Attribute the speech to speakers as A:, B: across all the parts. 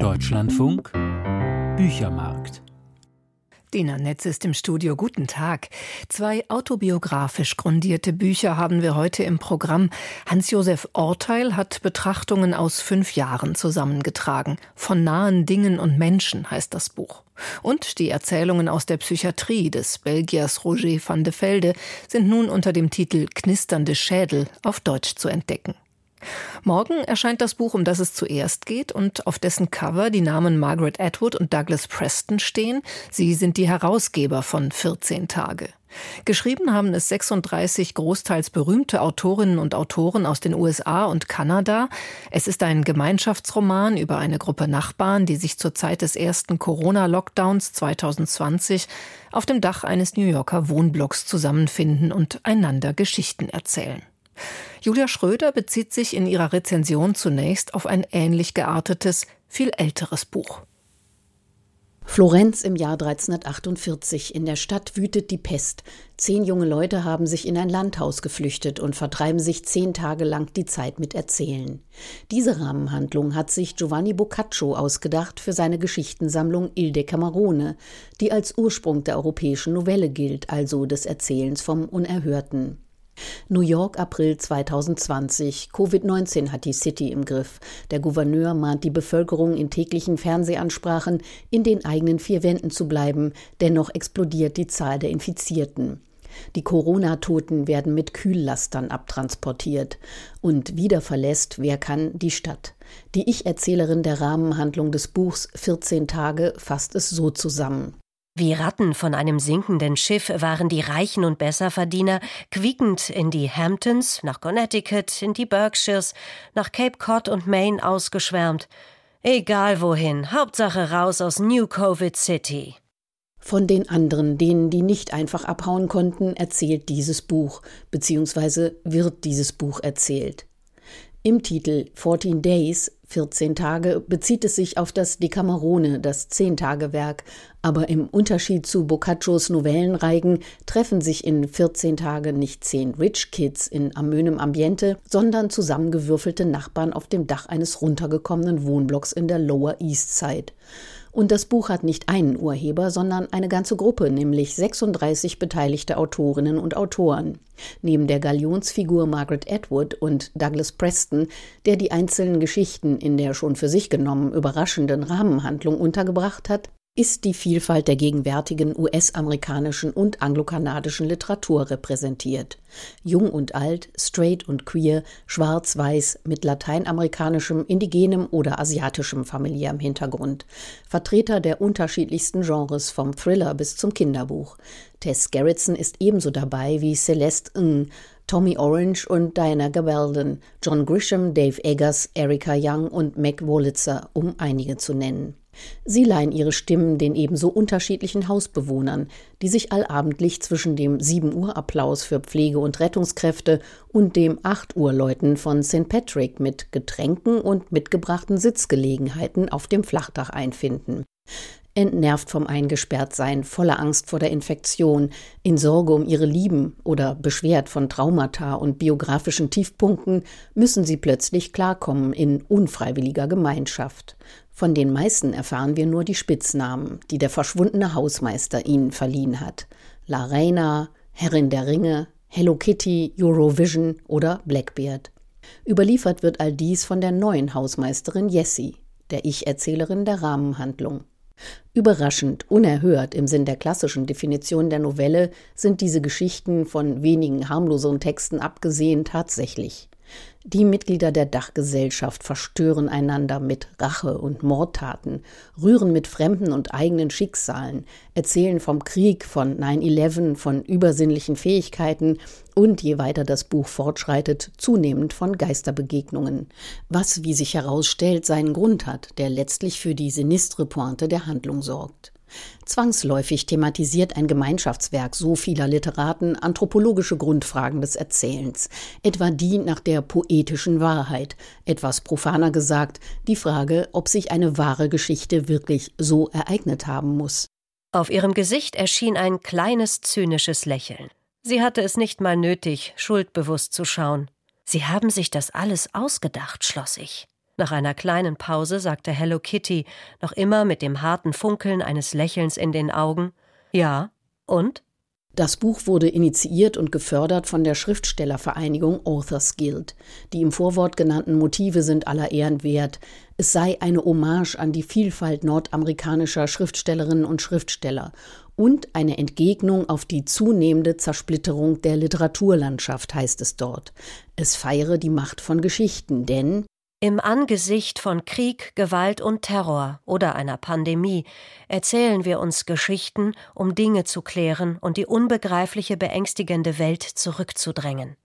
A: Deutschlandfunk Büchermarkt
B: Dina Netz ist im Studio. Guten Tag. Zwei autobiografisch grundierte Bücher haben wir heute im Programm. Hans-Josef Orteil hat Betrachtungen aus fünf Jahren zusammengetragen. Von nahen Dingen und Menschen heißt das Buch. Und die Erzählungen aus der Psychiatrie des Belgiers Roger van de Velde sind nun unter dem Titel Knisternde Schädel auf Deutsch zu entdecken. Morgen erscheint das Buch, um das es zuerst geht und auf dessen Cover die Namen Margaret Atwood und Douglas Preston stehen. Sie sind die Herausgeber von 14 Tage. Geschrieben haben es 36 großteils berühmte Autorinnen und Autoren aus den USA und Kanada. Es ist ein Gemeinschaftsroman über eine Gruppe Nachbarn, die sich zur Zeit des ersten Corona-Lockdowns 2020 auf dem Dach eines New Yorker Wohnblocks zusammenfinden und einander Geschichten erzählen. Julia Schröder bezieht sich in ihrer Rezension zunächst auf ein ähnlich geartetes, viel älteres Buch.
C: Florenz im Jahr 1348. In der Stadt wütet die Pest. Zehn junge Leute haben sich in ein Landhaus geflüchtet und vertreiben sich zehn Tage lang die Zeit mit Erzählen. Diese Rahmenhandlung hat sich Giovanni Boccaccio ausgedacht für seine Geschichtensammlung Il Decamerone, die als Ursprung der europäischen Novelle gilt, also des Erzählens vom Unerhörten. New York, April 2020. Covid-19 hat die City im Griff. Der Gouverneur mahnt die Bevölkerung in täglichen Fernsehansprachen, in den eigenen vier Wänden zu bleiben. Dennoch explodiert die Zahl der Infizierten. Die Corona-Toten werden mit Kühllastern abtransportiert. Und wieder verlässt, wer kann, die Stadt. Die Ich-Erzählerin der Rahmenhandlung des Buchs 14 Tage fasst es so zusammen.
D: Wie Ratten von einem sinkenden Schiff waren die Reichen und Besserverdiener quiekend in die Hamptons, nach Connecticut, in die Berkshires, nach Cape Cod und Maine ausgeschwärmt. Egal wohin, Hauptsache raus aus New Covid City.
C: Von den anderen, denen, die nicht einfach abhauen konnten, erzählt dieses Buch, beziehungsweise wird dieses Buch erzählt. Im Titel 14 Days 14 Tage bezieht es sich auf das Decamerone, das Zehntagewerk, aber im Unterschied zu Boccaccios Novellenreigen treffen sich in 14 Tagen nicht zehn Rich Kids in amönem Ambiente, sondern zusammengewürfelte Nachbarn auf dem Dach eines runtergekommenen Wohnblocks in der Lower East Side. Und das Buch hat nicht einen Urheber, sondern eine ganze Gruppe, nämlich 36 beteiligte Autorinnen und Autoren. Neben der Galionsfigur Margaret Atwood und Douglas Preston, der die einzelnen Geschichten in der schon für sich genommen überraschenden Rahmenhandlung untergebracht hat, ist die Vielfalt der gegenwärtigen US-amerikanischen und anglokanadischen Literatur repräsentiert. Jung und alt, straight und queer, schwarz-weiß, mit lateinamerikanischem, indigenem oder asiatischem familiärem Hintergrund. Vertreter der unterschiedlichsten Genres vom Thriller bis zum Kinderbuch. Tess Gerritsen ist ebenso dabei wie Celeste Ng, Tommy Orange und Diana Gabaldon, John Grisham, Dave Eggers, Erika Young und Meg Wolitzer, um einige zu nennen. Sie leihen ihre Stimmen den ebenso unterschiedlichen Hausbewohnern, die sich allabendlich zwischen dem 7 Uhr Applaus für Pflege- und Rettungskräfte und dem 8 Uhr Läuten von St. Patrick mit Getränken und mitgebrachten Sitzgelegenheiten auf dem Flachdach einfinden. Entnervt vom Eingesperrtsein, voller Angst vor der Infektion, in Sorge um ihre Lieben oder beschwert von Traumata und biografischen Tiefpunkten, müssen sie plötzlich klarkommen in unfreiwilliger Gemeinschaft. Von den meisten erfahren wir nur die Spitznamen, die der verschwundene Hausmeister ihnen verliehen hat. La Reina, Herrin der Ringe, Hello Kitty, Eurovision oder Blackbeard. Überliefert wird all dies von der neuen Hausmeisterin Jessie, der Ich-Erzählerin der Rahmenhandlung. Überraschend, unerhört im Sinn der klassischen Definition der Novelle sind diese Geschichten von wenigen harmloseren Texten abgesehen tatsächlich. Die Mitglieder der Dachgesellschaft verstören einander mit Rache und Mordtaten, rühren mit fremden und eigenen Schicksalen, erzählen vom Krieg, von 9-11, von übersinnlichen Fähigkeiten und, je weiter das Buch fortschreitet, zunehmend von Geisterbegegnungen, was, wie sich herausstellt, seinen Grund hat, der letztlich für die sinistre Pointe der Handlung sorgt. Zwangsläufig thematisiert ein Gemeinschaftswerk so vieler Literaten anthropologische Grundfragen des Erzählens, etwa die nach der poetischen Wahrheit, etwas profaner gesagt, die Frage, ob sich eine wahre Geschichte wirklich so ereignet haben muss.
D: Auf ihrem Gesicht erschien ein kleines zynisches Lächeln. Sie hatte es nicht mal nötig, schuldbewusst zu schauen. Sie haben sich das alles ausgedacht, schloss ich. Nach einer kleinen Pause sagte Hello Kitty, noch immer mit dem harten Funkeln eines Lächelns in den Augen Ja, und?
C: Das Buch wurde initiiert und gefördert von der Schriftstellervereinigung Authors Guild. Die im Vorwort genannten Motive sind aller Ehren wert. Es sei eine Hommage an die Vielfalt nordamerikanischer Schriftstellerinnen und Schriftsteller und eine Entgegnung auf die zunehmende Zersplitterung der Literaturlandschaft, heißt es dort. Es feiere die Macht von Geschichten, denn
D: im Angesicht von Krieg, Gewalt und Terror oder einer Pandemie erzählen wir uns Geschichten, um Dinge zu klären und die unbegreifliche, beängstigende Welt zurückzudrängen.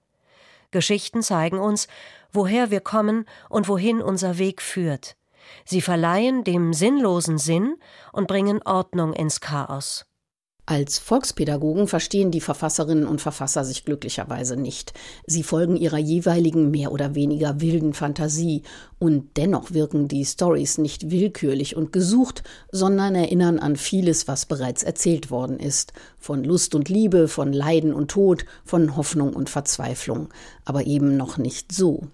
D: Geschichten zeigen uns, woher wir kommen und wohin unser Weg führt. Sie verleihen dem Sinnlosen Sinn und bringen Ordnung ins Chaos.
C: Als Volkspädagogen verstehen die Verfasserinnen und Verfasser sich glücklicherweise nicht. Sie folgen ihrer jeweiligen mehr oder weniger wilden Fantasie und dennoch wirken die Stories nicht willkürlich und gesucht, sondern erinnern an vieles, was bereits erzählt worden ist. Von Lust und Liebe, von Leiden und Tod, von Hoffnung und Verzweiflung. Aber eben noch nicht so.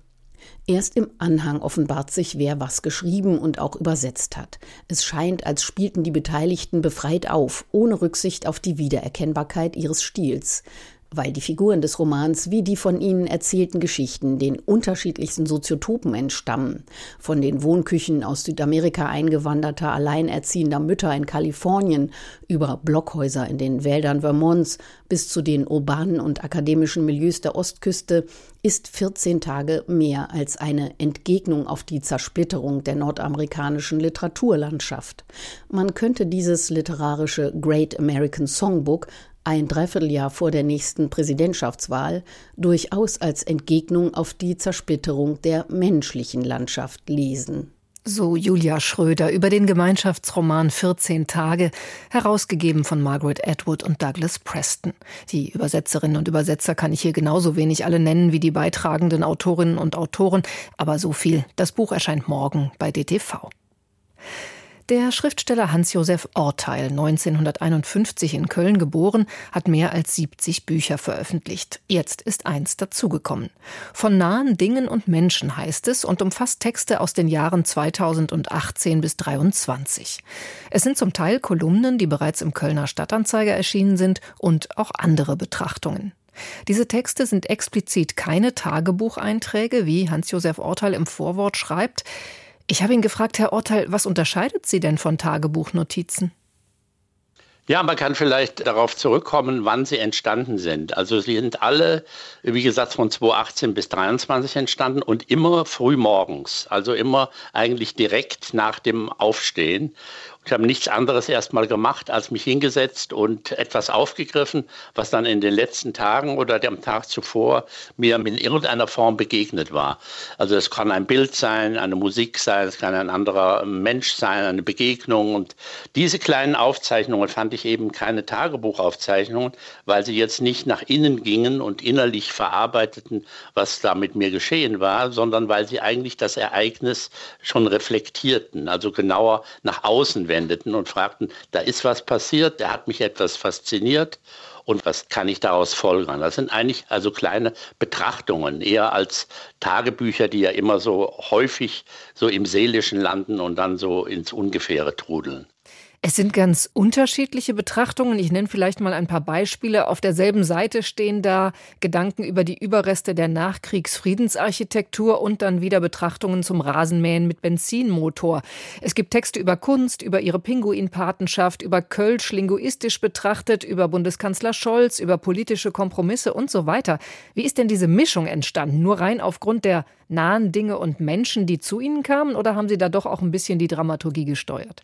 C: Erst im Anhang offenbart sich, wer was geschrieben und auch übersetzt hat. Es scheint, als spielten die Beteiligten befreit auf, ohne Rücksicht auf die Wiedererkennbarkeit ihres Stils weil die Figuren des Romans wie die von ihnen erzählten Geschichten den unterschiedlichsten Soziotopen entstammen, von den Wohnküchen aus Südamerika eingewanderter alleinerziehender Mütter in Kalifornien über Blockhäuser in den Wäldern Vermonts bis zu den urbanen und akademischen Milieus der Ostküste, ist 14 Tage mehr als eine Entgegnung auf die Zersplitterung der nordamerikanischen Literaturlandschaft. Man könnte dieses literarische Great American Songbook ein Dreivierteljahr vor der nächsten Präsidentschaftswahl durchaus als Entgegnung auf die Zersplitterung der menschlichen Landschaft lesen.
B: So Julia Schröder über den Gemeinschaftsroman 14 Tage, herausgegeben von Margaret Atwood und Douglas Preston. Die Übersetzerinnen und Übersetzer kann ich hier genauso wenig alle nennen wie die beitragenden Autorinnen und Autoren, aber so viel. Das Buch erscheint morgen bei DTV. Der Schriftsteller Hans-Josef Orteil, 1951 in Köln geboren, hat mehr als 70 Bücher veröffentlicht. Jetzt ist eins dazugekommen. Von nahen Dingen und Menschen heißt es und umfasst Texte aus den Jahren 2018 bis 2023. Es sind zum Teil Kolumnen, die bereits im Kölner Stadtanzeiger erschienen sind und auch andere Betrachtungen. Diese Texte sind explizit keine Tagebucheinträge, wie Hans-Josef Orteil im Vorwort schreibt. Ich habe ihn gefragt, Herr Orteil, was unterscheidet Sie denn von Tagebuchnotizen?
E: Ja, man kann vielleicht darauf zurückkommen, wann sie entstanden sind. Also sie sind alle, wie gesagt, von 2018 bis 2023 entstanden und immer früh morgens, also immer eigentlich direkt nach dem Aufstehen. Ich habe nichts anderes erstmal gemacht, als mich hingesetzt und etwas aufgegriffen, was dann in den letzten Tagen oder dem Tag zuvor mir in irgendeiner Form begegnet war. Also es kann ein Bild sein, eine Musik sein, es kann ein anderer Mensch sein, eine Begegnung. Und diese kleinen Aufzeichnungen fand ich eben keine Tagebuchaufzeichnungen, weil sie jetzt nicht nach innen gingen und innerlich verarbeiteten, was da mit mir geschehen war, sondern weil sie eigentlich das Ereignis schon reflektierten, also genauer nach außen wendeten und fragten, da ist was passiert, da hat mich etwas fasziniert und was kann ich daraus folgern? Das sind eigentlich also kleine Betrachtungen, eher als Tagebücher, die ja immer so häufig so im Seelischen landen und dann so ins Ungefähre trudeln.
B: Es sind ganz unterschiedliche Betrachtungen. Ich nenne vielleicht mal ein paar Beispiele. Auf derselben Seite stehen da Gedanken über die Überreste der Nachkriegsfriedensarchitektur und dann wieder Betrachtungen zum Rasenmähen mit Benzinmotor. Es gibt Texte über Kunst, über ihre Pinguinpatenschaft, über Kölsch linguistisch betrachtet, über Bundeskanzler Scholz, über politische Kompromisse und so weiter. Wie ist denn diese Mischung entstanden? Nur rein aufgrund der nahen Dinge und Menschen, die zu Ihnen kamen, oder haben Sie da doch auch ein bisschen die Dramaturgie gesteuert?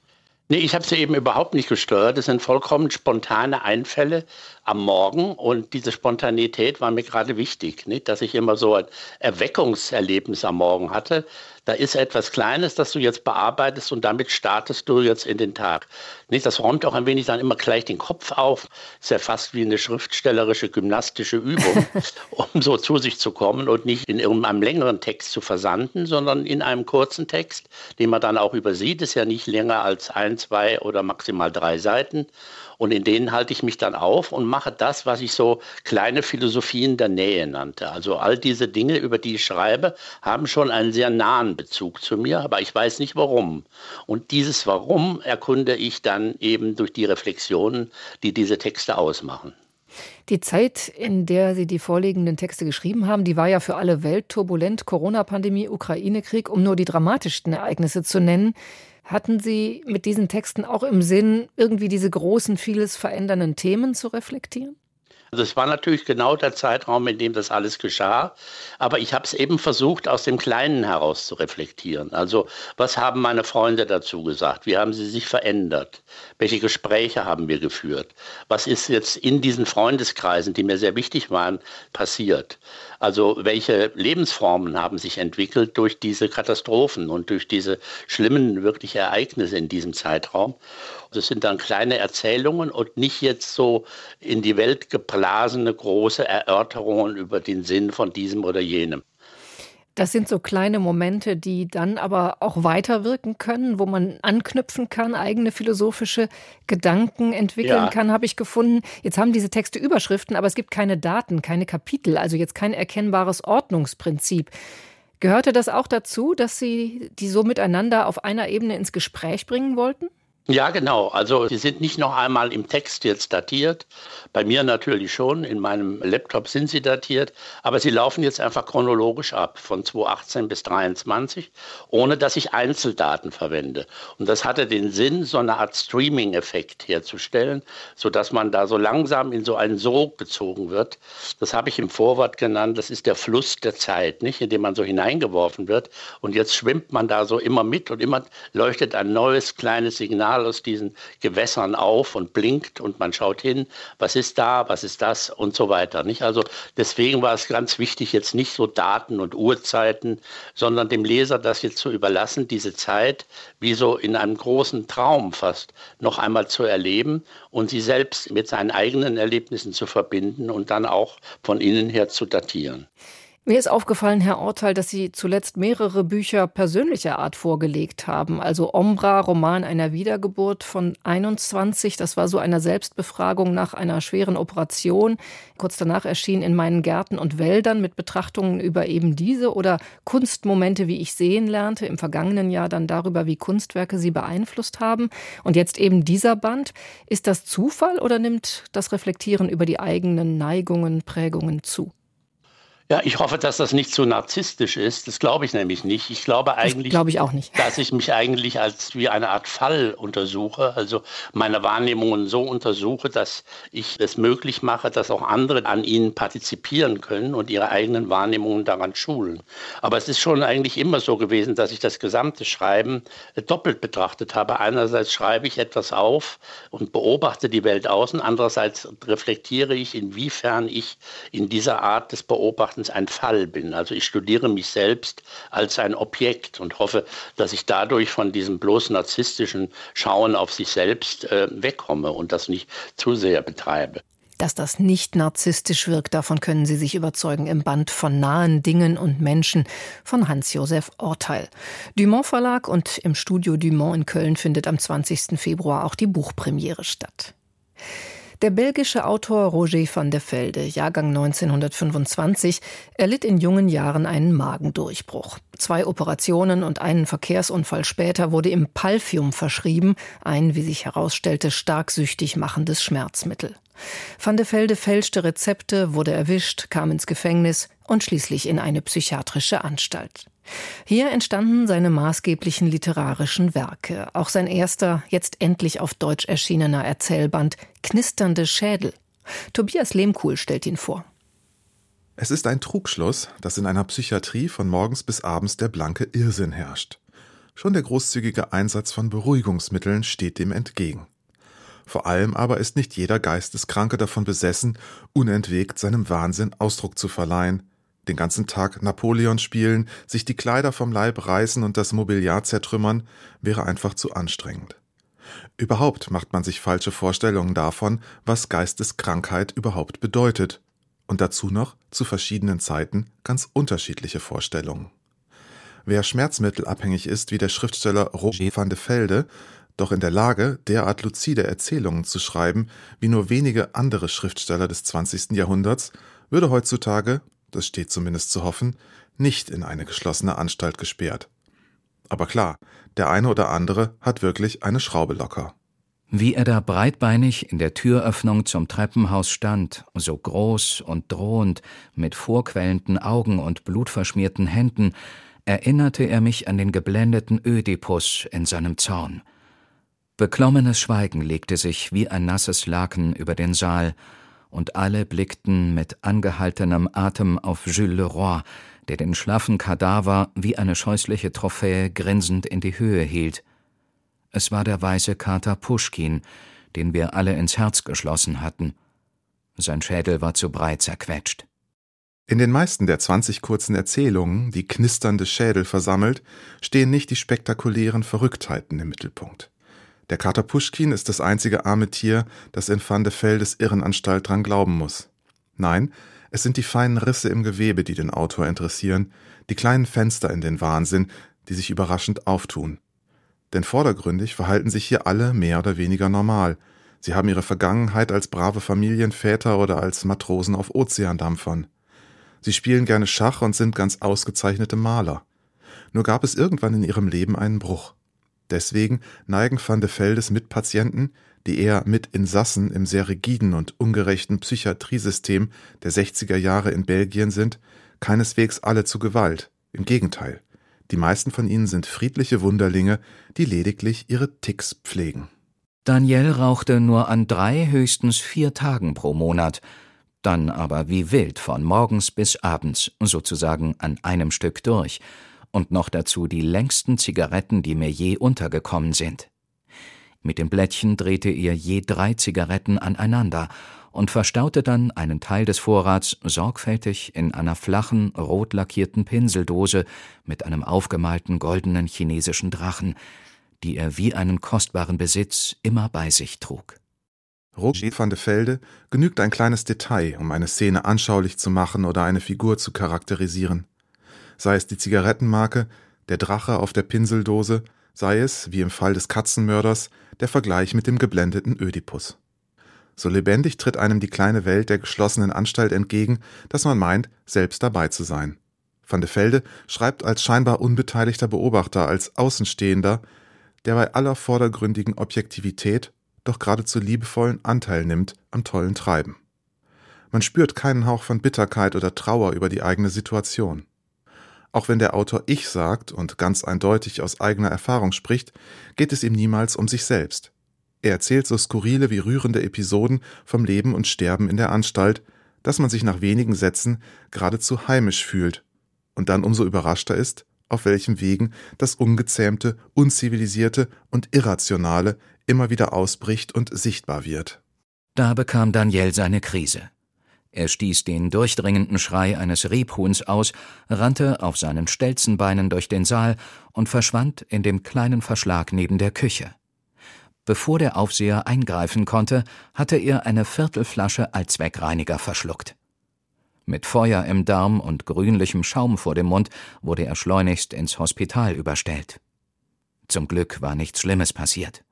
E: Nee, ich habe sie eben überhaupt nicht gesteuert. Das sind vollkommen spontane Einfälle am Morgen und diese Spontanität war mir gerade wichtig, nicht? dass ich immer so ein Erweckungserlebnis am Morgen hatte, da ist etwas Kleines, das du jetzt bearbeitest und damit startest du jetzt in den Tag. Nicht? Das räumt auch ein wenig dann immer gleich den Kopf auf. Ist ja fast wie eine schriftstellerische, gymnastische Übung, um so zu sich zu kommen und nicht in irgendeinem längeren Text zu versanden, sondern in einem kurzen Text, den man dann auch übersieht. Ist ja nicht länger als ein, zwei oder maximal drei Seiten. Und in denen halte ich mich dann auf und mache das, was ich so kleine Philosophien der Nähe nannte. Also all diese Dinge, über die ich schreibe, haben schon einen sehr nahen Bezug zu mir, aber ich weiß nicht warum. Und dieses Warum erkunde ich dann eben durch die Reflexionen, die diese Texte ausmachen.
B: Die Zeit, in der Sie die vorliegenden Texte geschrieben haben, die war ja für alle Welt turbulent. Corona-Pandemie, Ukraine-Krieg, um nur die dramatischsten Ereignisse zu nennen. Hatten Sie mit diesen Texten auch im Sinn, irgendwie diese großen, vieles verändernden Themen zu reflektieren?
E: Also es war natürlich genau der Zeitraum, in dem das alles geschah. Aber ich habe es eben versucht, aus dem Kleinen heraus zu reflektieren. Also was haben meine Freunde dazu gesagt? Wie haben sie sich verändert? Welche Gespräche haben wir geführt? Was ist jetzt in diesen Freundeskreisen, die mir sehr wichtig waren, passiert? Also welche Lebensformen haben sich entwickelt durch diese Katastrophen und durch diese schlimmen, wirklich Ereignisse in diesem Zeitraum? Das sind dann kleine Erzählungen und nicht jetzt so in die Welt geblasene große Erörterungen über den Sinn von diesem oder jenem.
B: Das sind so kleine Momente, die dann aber auch weiterwirken können, wo man anknüpfen kann, eigene philosophische Gedanken entwickeln ja. kann, habe ich gefunden. Jetzt haben diese Texte Überschriften, aber es gibt keine Daten, keine Kapitel, also jetzt kein erkennbares Ordnungsprinzip. Gehörte das auch dazu, dass Sie die so miteinander auf einer Ebene ins Gespräch bringen wollten?
E: Ja, genau. Also sie sind nicht noch einmal im Text jetzt datiert. Bei mir natürlich schon. In meinem Laptop sind sie datiert. Aber sie laufen jetzt einfach chronologisch ab, von 2018 bis 2023, ohne dass ich Einzeldaten verwende. Und das hatte den Sinn, so eine Art Streaming-Effekt herzustellen, sodass man da so langsam in so einen Sog gezogen wird. Das habe ich im Vorwort genannt. Das ist der Fluss der Zeit, nicht? In dem man so hineingeworfen wird. Und jetzt schwimmt man da so immer mit und immer leuchtet ein neues kleines Signal Signal aus diesen Gewässern auf und blinkt und man schaut hin, was ist da, was ist das und so weiter. Nicht? Also deswegen war es ganz wichtig, jetzt nicht so Daten und Uhrzeiten, sondern dem Leser das jetzt zu überlassen, diese Zeit wie so in einem großen Traum fast noch einmal zu erleben und sie selbst mit seinen eigenen Erlebnissen zu verbinden und dann auch von innen her zu datieren.
B: Mir ist aufgefallen, Herr Orteil, dass Sie zuletzt mehrere Bücher persönlicher Art vorgelegt haben. Also Ombra, Roman einer Wiedergeburt von 21. Das war so eine Selbstbefragung nach einer schweren Operation. Kurz danach erschien in meinen Gärten und Wäldern mit Betrachtungen über eben diese oder Kunstmomente, wie ich sehen lernte. Im vergangenen Jahr dann darüber, wie Kunstwerke Sie beeinflusst haben. Und jetzt eben dieser Band. Ist das Zufall oder nimmt das Reflektieren über die eigenen Neigungen, Prägungen zu?
E: Ja, ich hoffe, dass das nicht zu narzisstisch ist. Das glaube ich nämlich nicht. Ich glaube eigentlich,
B: glaube ich auch nicht.
E: dass ich mich eigentlich als wie eine Art Fall untersuche, also meine Wahrnehmungen so untersuche, dass ich es möglich mache, dass auch andere an ihnen partizipieren können und ihre eigenen Wahrnehmungen daran schulen. Aber es ist schon eigentlich immer so gewesen, dass ich das gesamte Schreiben doppelt betrachtet habe. Einerseits schreibe ich etwas auf und beobachte die Welt außen, andererseits reflektiere ich, inwiefern ich in dieser Art des Beobachtens Erachtens ein Fall bin. Also ich studiere mich selbst als ein Objekt und hoffe, dass ich dadurch von diesem bloß narzisstischen Schauen auf sich selbst äh, wegkomme und das nicht zu sehr betreibe.
B: Dass das nicht narzisstisch wirkt, davon können Sie sich überzeugen im Band von nahen Dingen und Menschen von Hans-Josef Orteil. Dumont Verlag und im Studio Dumont in Köln findet am 20. Februar auch die Buchpremiere statt. Der belgische Autor Roger van der Velde, Jahrgang 1925, erlitt in jungen Jahren einen Magendurchbruch. Zwei Operationen und einen Verkehrsunfall später wurde ihm Palfium verschrieben, ein, wie sich herausstellte, stark süchtig machendes Schmerzmittel. Van der Velde fälschte Rezepte, wurde erwischt, kam ins Gefängnis und schließlich in eine psychiatrische Anstalt. Hier entstanden seine maßgeblichen literarischen Werke, auch sein erster, jetzt endlich auf Deutsch erschienener Erzählband Knisternde Schädel. Tobias Lehmkuhl stellt ihn vor.
F: Es ist ein Trugschluss, dass in einer Psychiatrie von morgens bis abends der blanke Irrsinn herrscht. Schon der großzügige Einsatz von Beruhigungsmitteln steht dem entgegen. Vor allem aber ist nicht jeder Geisteskranke davon besessen, unentwegt seinem Wahnsinn Ausdruck zu verleihen, den ganzen Tag Napoleon spielen, sich die Kleider vom Leib reißen und das Mobiliar zertrümmern, wäre einfach zu anstrengend. Überhaupt macht man sich falsche Vorstellungen davon, was Geisteskrankheit überhaupt bedeutet, und dazu noch zu verschiedenen Zeiten ganz unterschiedliche Vorstellungen. Wer schmerzmittelabhängig ist wie der Schriftsteller Roger van de Velde, doch in der Lage, derart luzide Erzählungen zu schreiben wie nur wenige andere Schriftsteller des 20. Jahrhunderts, würde heutzutage das steht zumindest zu hoffen, nicht in eine geschlossene Anstalt gesperrt, Aber klar, der eine oder andere hat wirklich eine Schraube locker.
A: Wie er da breitbeinig in der Türöffnung zum Treppenhaus stand, so groß und drohend, mit vorquellenden Augen und blutverschmierten Händen, erinnerte er mich an den geblendeten Ödipus in seinem Zorn. Beklommenes Schweigen legte sich wie ein nasses Laken über den Saal, und alle blickten mit angehaltenem Atem auf Jules Leroy, der den schlaffen Kadaver wie eine scheußliche Trophäe grinsend in die Höhe hielt. Es war der weiße Kater Puschkin, den wir alle ins Herz geschlossen hatten. Sein Schädel war zu breit zerquetscht.
F: In den meisten der 20 kurzen Erzählungen, die knisternde Schädel versammelt, stehen nicht die spektakulären Verrücktheiten im Mittelpunkt. Der Kater Puschkin ist das einzige arme Tier, das in Van de Veldes Irrenanstalt dran glauben muss. Nein, es sind die feinen Risse im Gewebe, die den Autor interessieren, die kleinen Fenster in den Wahnsinn, die sich überraschend auftun. Denn vordergründig verhalten sich hier alle mehr oder weniger normal. Sie haben ihre Vergangenheit als brave Familienväter oder als Matrosen auf Ozeandampfern. Sie spielen gerne Schach und sind ganz ausgezeichnete Maler. Nur gab es irgendwann in ihrem Leben einen Bruch. Deswegen neigen Van de Veldes Mitpatienten, die eher Mitinsassen im sehr rigiden und ungerechten Psychiatriesystem der 60er Jahre in Belgien sind, keineswegs alle zu Gewalt. Im Gegenteil. Die meisten von ihnen sind friedliche Wunderlinge, die lediglich ihre Ticks pflegen.
A: Daniel rauchte nur an drei, höchstens vier Tagen pro Monat, dann aber wie wild von morgens bis abends, sozusagen an einem Stück durch, und noch dazu die längsten Zigaretten, die mir je untergekommen sind. Mit dem Blättchen drehte er je drei Zigaretten aneinander und verstaute dann einen Teil des Vorrats sorgfältig in einer flachen, rot lackierten Pinseldose mit einem aufgemalten goldenen chinesischen Drachen, die er wie einen kostbaren Besitz immer bei sich trug.
F: Roger van de Velde genügt ein kleines Detail, um eine Szene anschaulich zu machen oder eine Figur zu charakterisieren. Sei es die Zigarettenmarke, der Drache auf der Pinseldose, sei es, wie im Fall des Katzenmörders, der Vergleich mit dem geblendeten Ödipus. So lebendig tritt einem die kleine Welt der geschlossenen Anstalt entgegen, dass man meint, selbst dabei zu sein. Van de Velde schreibt als scheinbar unbeteiligter Beobachter, als Außenstehender, der bei aller vordergründigen Objektivität doch geradezu liebevollen Anteil nimmt am tollen Treiben. Man spürt keinen Hauch von Bitterkeit oder Trauer über die eigene Situation. Auch wenn der Autor Ich sagt und ganz eindeutig aus eigener Erfahrung spricht, geht es ihm niemals um sich selbst. Er erzählt so skurrile wie rührende Episoden vom Leben und Sterben in der Anstalt, dass man sich nach wenigen Sätzen geradezu heimisch fühlt und dann umso überraschter ist, auf welchem Wegen das Ungezähmte, Unzivilisierte und Irrationale immer wieder ausbricht und sichtbar wird.
A: Da bekam Daniel seine Krise. Er stieß den durchdringenden Schrei eines Rebhuhns aus, rannte auf seinen Stelzenbeinen durch den Saal und verschwand in dem kleinen Verschlag neben der Küche. Bevor der Aufseher eingreifen konnte, hatte er eine Viertelflasche Allzweckreiniger verschluckt. Mit Feuer im Darm und grünlichem Schaum vor dem Mund wurde er schleunigst ins Hospital überstellt. Zum Glück war nichts Schlimmes passiert.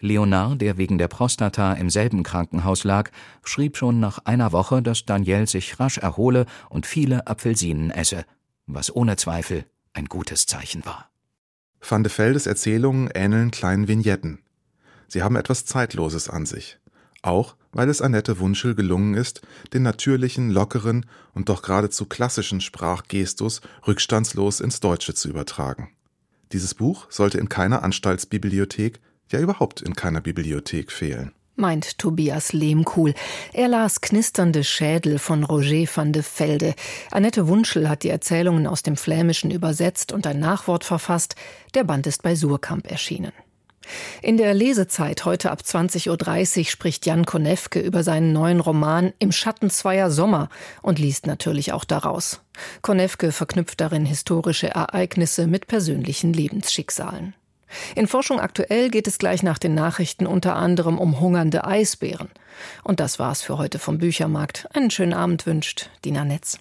A: Leonard, der wegen der Prostata im selben Krankenhaus lag, schrieb schon nach einer Woche, dass Daniel sich rasch erhole und viele Apfelsinen esse, was ohne Zweifel ein gutes Zeichen war.
F: Van de Veldes Erzählungen ähneln kleinen Vignetten. Sie haben etwas Zeitloses an sich. Auch weil es Annette Wunschel gelungen ist, den natürlichen, lockeren und doch geradezu klassischen Sprachgestus rückstandslos ins Deutsche zu übertragen. Dieses Buch sollte in keiner Anstaltsbibliothek, ja überhaupt in keiner Bibliothek fehlen
B: meint Tobias Lehmkuhl. Er las Knisternde Schädel von Roger van de Velde. Annette Wunschel hat die Erzählungen aus dem Flämischen übersetzt und ein Nachwort verfasst. Der Band ist bei Surkamp erschienen. In der Lesezeit heute ab 20.30 Uhr spricht Jan Konewke über seinen neuen Roman Im Schatten zweier Sommer und liest natürlich auch daraus. Konewke verknüpft darin historische Ereignisse mit persönlichen Lebensschicksalen. In Forschung aktuell geht es gleich nach den Nachrichten unter anderem um hungernde Eisbären. Und das war's für heute vom Büchermarkt. Einen schönen Abend wünscht Dina Netz.